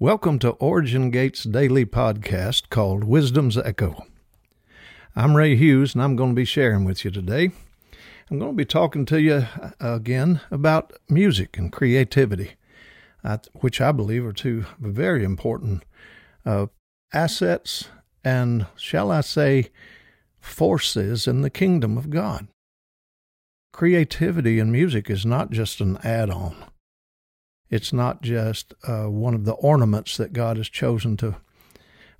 Welcome to Origin Gates daily podcast called Wisdom's Echo. I'm Ray Hughes and I'm going to be sharing with you today. I'm going to be talking to you uh, again about music and creativity, uh, which I believe are two very important uh, assets and, shall I say, forces in the kingdom of God. Creativity in music is not just an add on it's not just uh, one of the ornaments that God has chosen to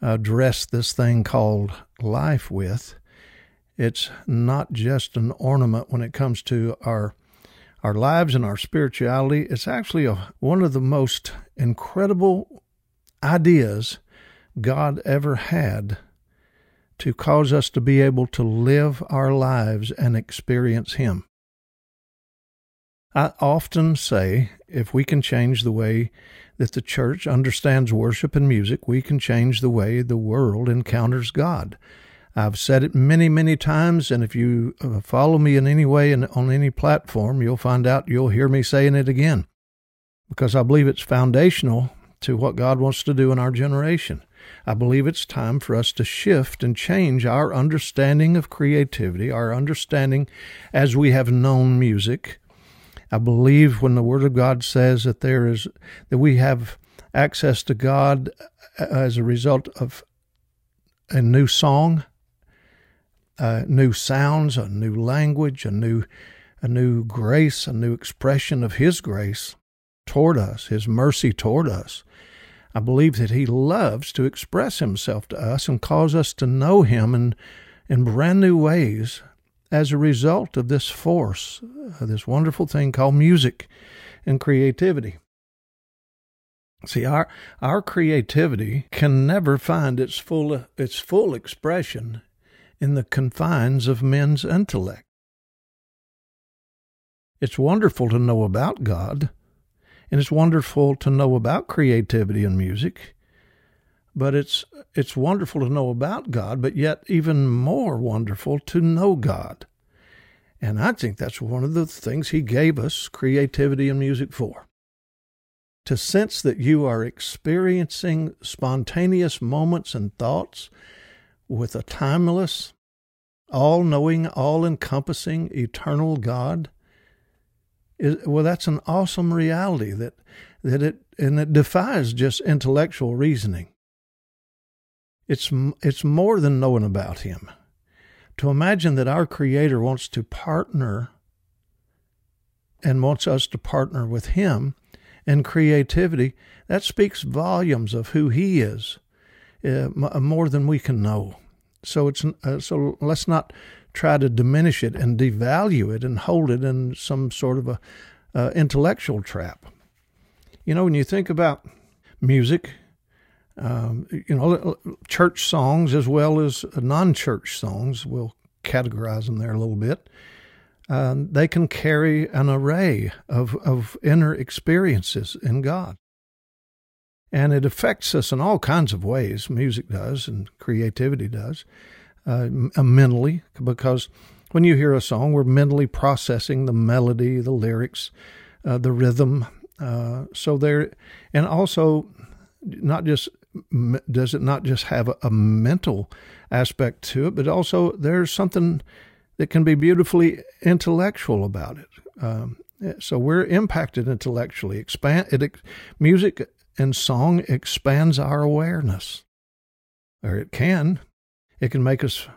uh, dress this thing called life with. It's not just an ornament when it comes to our our lives and our spirituality. It's actually a, one of the most incredible ideas God ever had to cause us to be able to live our lives and experience Him. I often say if we can change the way that the church understands worship and music, we can change the way the world encounters God. I've said it many, many times, and if you uh, follow me in any way and on any platform, you'll find out you'll hear me saying it again because I believe it's foundational to what God wants to do in our generation. I believe it's time for us to shift and change our understanding of creativity, our understanding as we have known music, I believe when the Word of God says that there is that we have access to God as a result of a new song, uh, new sounds, a new language, a new a new grace, a new expression of His grace toward us, His mercy toward us. I believe that He loves to express Himself to us and cause us to know Him in, in brand new ways as a result of this force, uh, this wonderful thing called music and creativity. See, our our creativity can never find its full its full expression in the confines of men's intellect. It's wonderful to know about God, and it's wonderful to know about creativity and music, but it's it's wonderful to know about God, but yet even more wonderful to know God. And I think that's one of the things he gave us creativity and music for. To sense that you are experiencing spontaneous moments and thoughts with a timeless, all knowing, all encompassing, eternal God. Is, well, that's an awesome reality that, that it, and it defies just intellectual reasoning. It's, it's more than knowing about Him. To imagine that our Creator wants to partner and wants us to partner with Him in creativity, that speaks volumes of who He is, uh, more than we can know. So it's uh, so let's not try to diminish it and devalue it and hold it in some sort of a uh, intellectual trap. You know, when you think about music, um, you know, church songs as well as non-church songs. We'll categorize them there a little bit. Um, they can carry an array of, of inner experiences in God. And it affects us in all kinds of ways. Music does, and creativity does, uh, mentally, because when you hear a song, we're mentally processing the melody, the lyrics, uh, the rhythm. Uh, so there, and also not just does it not just have a, a mental aspect to it, but also there's something that can be beautifully intellectual about it. Um, so we're impacted intellectually. Expand it, music and song expands our awareness, or it can. It can make us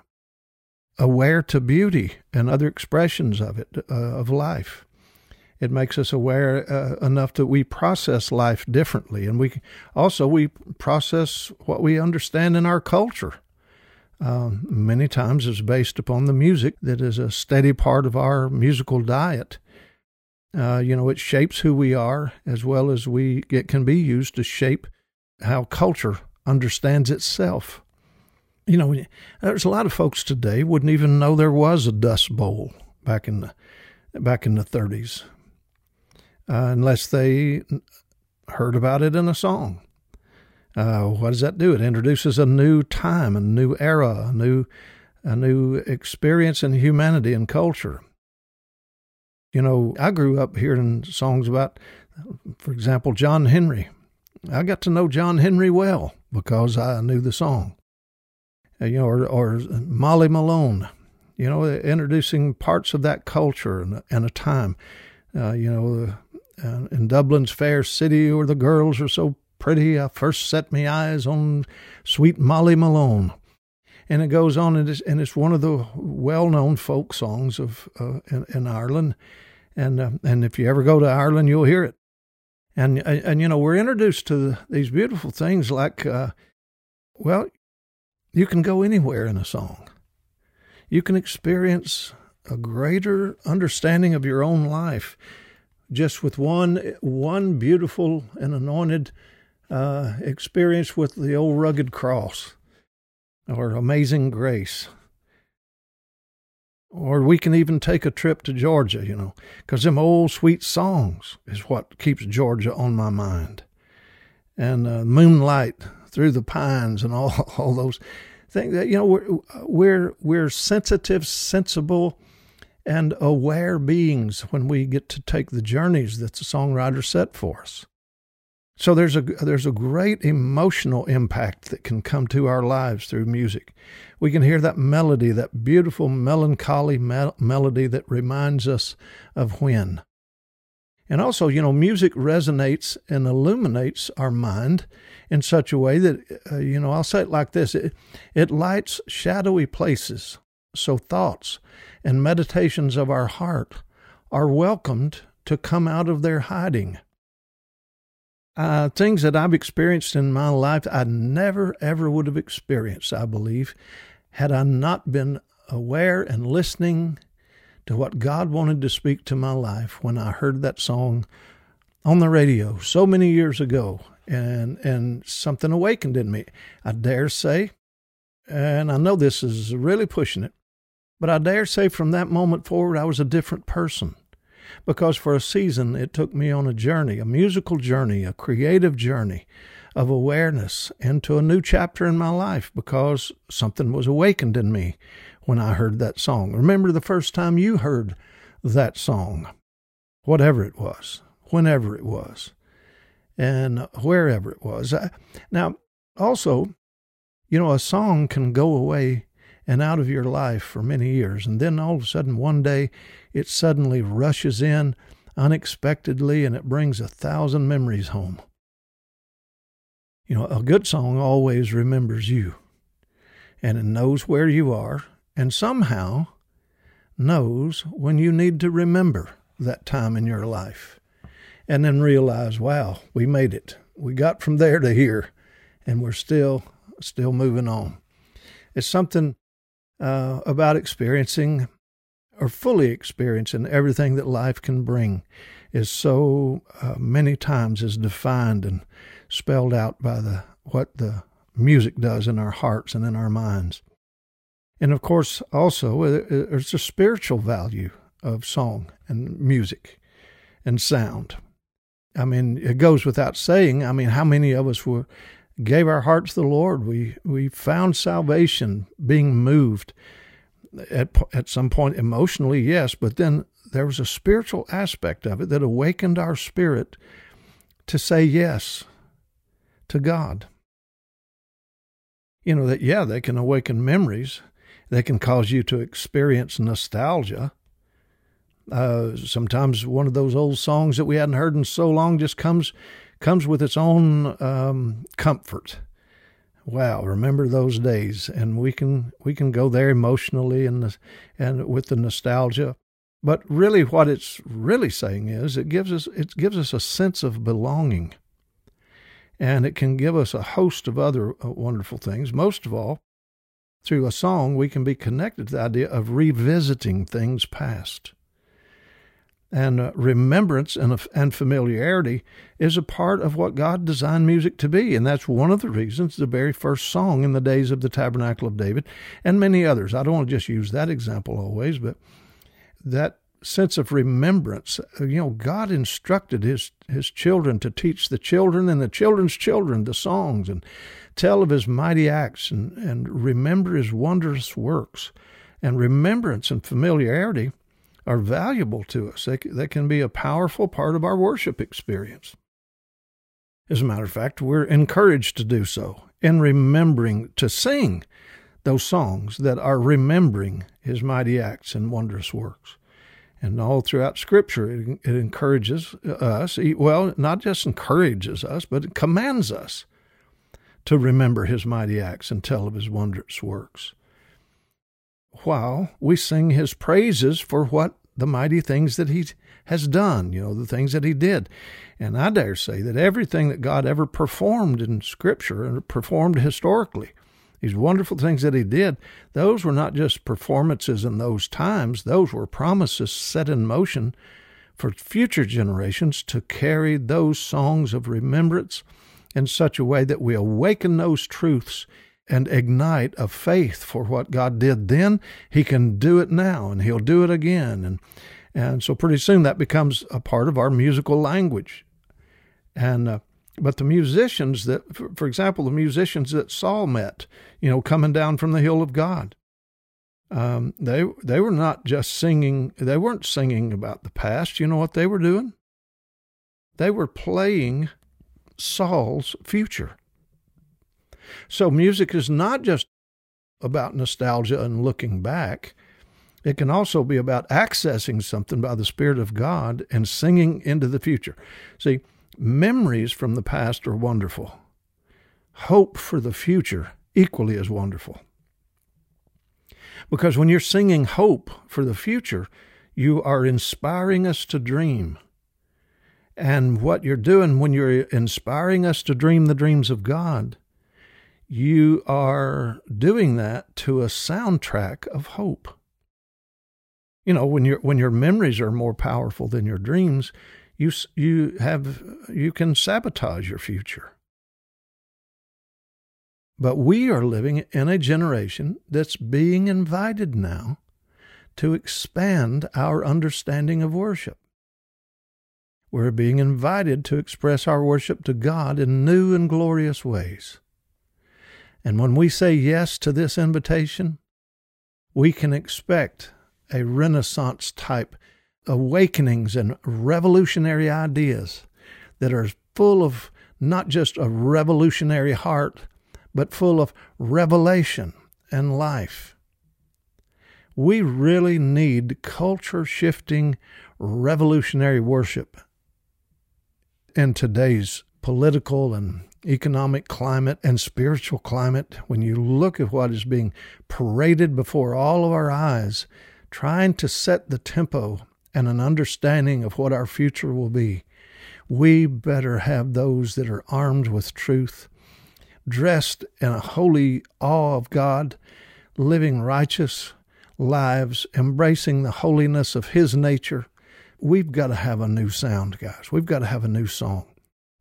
aware to beauty and other expressions of it uh, of life. It makes us aware uh, enough that we process life differently, and we also we process what we understand in our culture. Um, many times is based upon the music that is a steady part of our musical diet. Uh, you know, it shapes who we are as well as we it can be used to shape how culture understands itself. You know, there's a lot of folks today wouldn't even know there was a Dust Bowl back in the back in the 30s uh, unless they heard about it in a song. Uh, what does that do? It introduces a new time, a new era, a new, a new experience in humanity and culture. You know, I grew up hearing songs about, for example, John Henry, I got to know John Henry well because I knew the song. Uh, you know, or, or Molly Malone, you know, introducing parts of that culture and, and a time. Uh, you know, uh, in Dublin's fair city where the girls are so pretty, I first set me eyes on sweet Molly Malone. And it goes on, and it's, and it's one of the well-known folk songs of uh, in, in, Ireland. And uh, and if you ever go to Ireland, you'll hear it. And and, and you know we're introduced to these beautiful things like, uh, well, you can go anywhere in a song. You can experience a greater understanding of your own life just with one one beautiful and anointed uh, experience with the old rugged cross or amazing grace. Or we can even take a trip to Georgia, you know, because them old sweet songs is what keeps Georgia on my mind. And uh, moonlight through the pines and all, all those things that, you know, we're, we're, we're sensitive, sensible, and aware beings when we get to take the journeys that the songwriter set for us. So there's a there's a great emotional impact that can come to our lives through music. We can hear that melody, that beautiful melancholy me- melody that reminds us of when. And also, you know, music resonates and illuminates our mind in such a way that, uh, you know, I'll say it like this it, it lights shadowy places so thoughts and meditations of our heart are welcomed to come out of their hiding. Uh, things that I've experienced in my life, I never ever would have experienced, I believe, had I not been aware and listening to what God wanted to speak to my life when I heard that song on the radio so many years ago and and something awakened in me. I dare say, and I know this is really pushing it, but I dare say from that moment forward, I was a different person. Because for a season, it took me on a journey, a musical journey, a creative journey of awareness into a new chapter in my life because something was awakened in me when I heard that song. Remember the first time you heard that song, whatever it was, whenever it was, and wherever it was. Uh, now, also, you know, a song can go away and out of your life for many years. And then all of a sudden, one day, it suddenly rushes in unexpectedly and it brings a thousand memories home. You know, a good song always remembers you and it knows where you are and somehow knows when you need to remember that time in your life and then realize, wow, we made it. We got from there to here and we're still still moving on. It's something uh, about experiencing or fully experiencing everything that life can bring is so uh, many times is defined and spelled out by the what the music does in our hearts and in our minds. And of course, also, uh, uh, there's a spiritual value of song and music and sound. I mean, it goes without saying. I mean, how many of us were gave our hearts to the Lord. We we found salvation, being moved at at some point emotionally, yes, but then there was a spiritual aspect of it that awakened our spirit to say yes to God. You know that yeah, they can awaken memories. They can cause you to experience nostalgia. Uh, sometimes one of those old songs that we hadn't heard in so long just comes comes with its own um, comfort. Wow, remember those days, and we can we can go there emotionally and and with the nostalgia. But really, what it's really saying is it gives us it gives us a sense of belonging, and it can give us a host of other uh, wonderful things. Most of all, through a song, we can be connected to the idea of revisiting things past and uh, remembrance and, and familiarity is a part of what God designed music to be. And that's one of the reasons the very first song in the days of the Tabernacle of David and many others. I don't want to just use that example always, but that sense of remembrance. Uh, you know, God instructed his, his children to teach the children and the children's children the songs and tell of his mighty acts and, and remember his wondrous works. And remembrance and familiarity are valuable to us. They, they can be a powerful part of our worship experience. As a matter of fact, we're encouraged to do so in remembering to sing those songs that are remembering his mighty acts and wondrous works. And all throughout Scripture, it, it encourages uh, us, well, not just encourages us, but it commands us to remember his mighty acts and tell of his wondrous works. While we sing his praises for what the mighty things that he has done, you know, the things that he did. And I dare say that everything that God ever performed in Scripture and performed historically, these wonderful things that he did, those were not just performances in those times, those were promises set in motion for future generations to carry those songs of remembrance in such a way that we awaken those truths and ignite a faith for what God did then, He can do it now and He'll do it again. And, and so pretty soon that becomes a part of our musical language. And, uh, but the musicians that, for, example, the musicians that Saul met, you know, coming down from the hill of God, um, they they were not just singing. They weren't singing about the past. You know what they were doing? They were playing Saul's future. So music is not just about nostalgia and looking back. It can also be about accessing something by the Spirit of God and singing into the future. See, memories from the past are wonderful. Hope for the future equally is wonderful. Because when you're singing hope for the future, you are inspiring us to dream. And what you're doing when you're inspiring us to dream the dreams of God, you are doing that to a soundtrack of hope. You know, when your when your memories are more powerful than your dreams, you you have you can sabotage your future. But we are living in a generation that's being invited now to expand our understanding of worship. We're being invited to express our worship to God in new and glorious ways. And when we say yes to this invitation, we can expect a Renaissance type awakenings and revolutionary ideas that are full of not just a revolutionary heart, but full of revelation and life. We really need culture shifting, revolutionary worship in today's political and economic climate and spiritual climate, when you look at what is being paraded before all of our eyes, trying to set the tempo and an understanding of what our future will be, we better have those that are armed with truth, dressed in a holy awe of God, living righteous lives, embracing the holiness of His nature, we've got to have a new sound, guys. We've got to have a new song.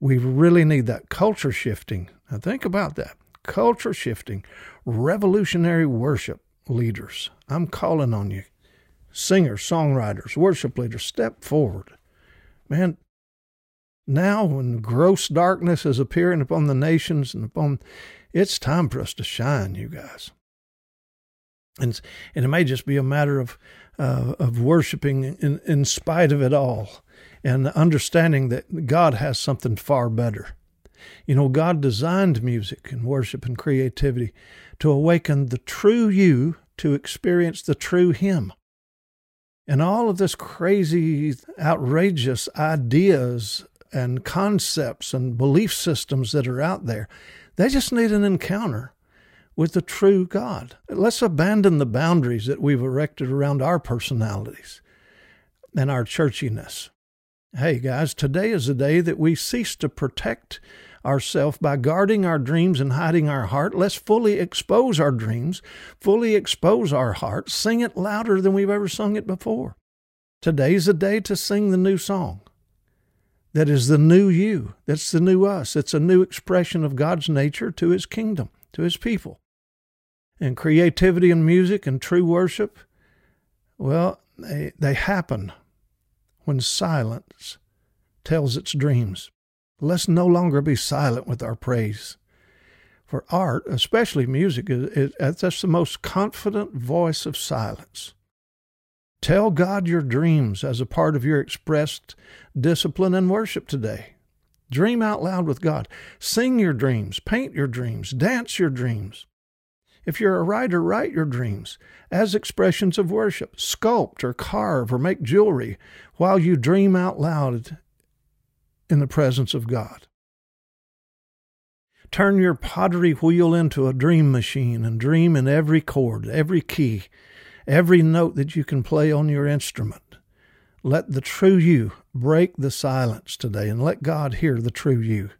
We really need that culture shifting. Now, think about that culture shifting, revolutionary worship leaders. I'm calling on you. Singers, songwriters, worship leaders, step forward. Man, now when gross darkness is appearing upon the nations and upon, it's time for us to shine, you guys. And, and it may just be a matter of uh, of worshiping in, in spite of it all and understanding that God has something far better. You know, God designed music and worship and creativity to awaken the true you to experience the true Him. And all of this crazy, outrageous ideas and concepts and belief systems that are out there, they just need an encounter with the true God. Let's abandon the boundaries that we've erected around our personalities and our churchiness. Hey, guys, today is the day that we cease to protect ourselves by guarding our dreams and hiding our heart. Let's fully expose our dreams, fully expose our heart, sing it louder than we've ever sung it before. Today's the day to sing the new song. That is the new you. That's the new us. It's a new expression of God's nature to his kingdom, to his people and creativity and music and true worship, well, they, they happen when silence tells its dreams. Let's no longer be silent with our praise. For art, especially music, is, is, that's the most confident voice of silence. Tell God your dreams as a part of your expressed discipline and worship today. Dream out loud with God. Sing your dreams, paint your dreams, dance your dreams. If you're a writer, write your dreams as expressions of worship. Sculpt or carve or make jewelry while you dream out loud in the presence of God. Turn your pottery wheel into a dream machine and dream in every chord, every key, every note that you can play on your instrument. Let the true you break the silence today and let God hear the true you.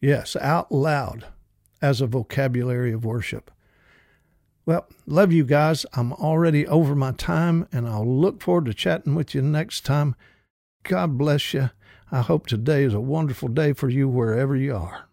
Yes, out loud as a vocabulary of worship. Well, love you guys. I'm already over my time, and I'll look forward to chatting with you next time. God bless you. I hope today is a wonderful day for you wherever you are.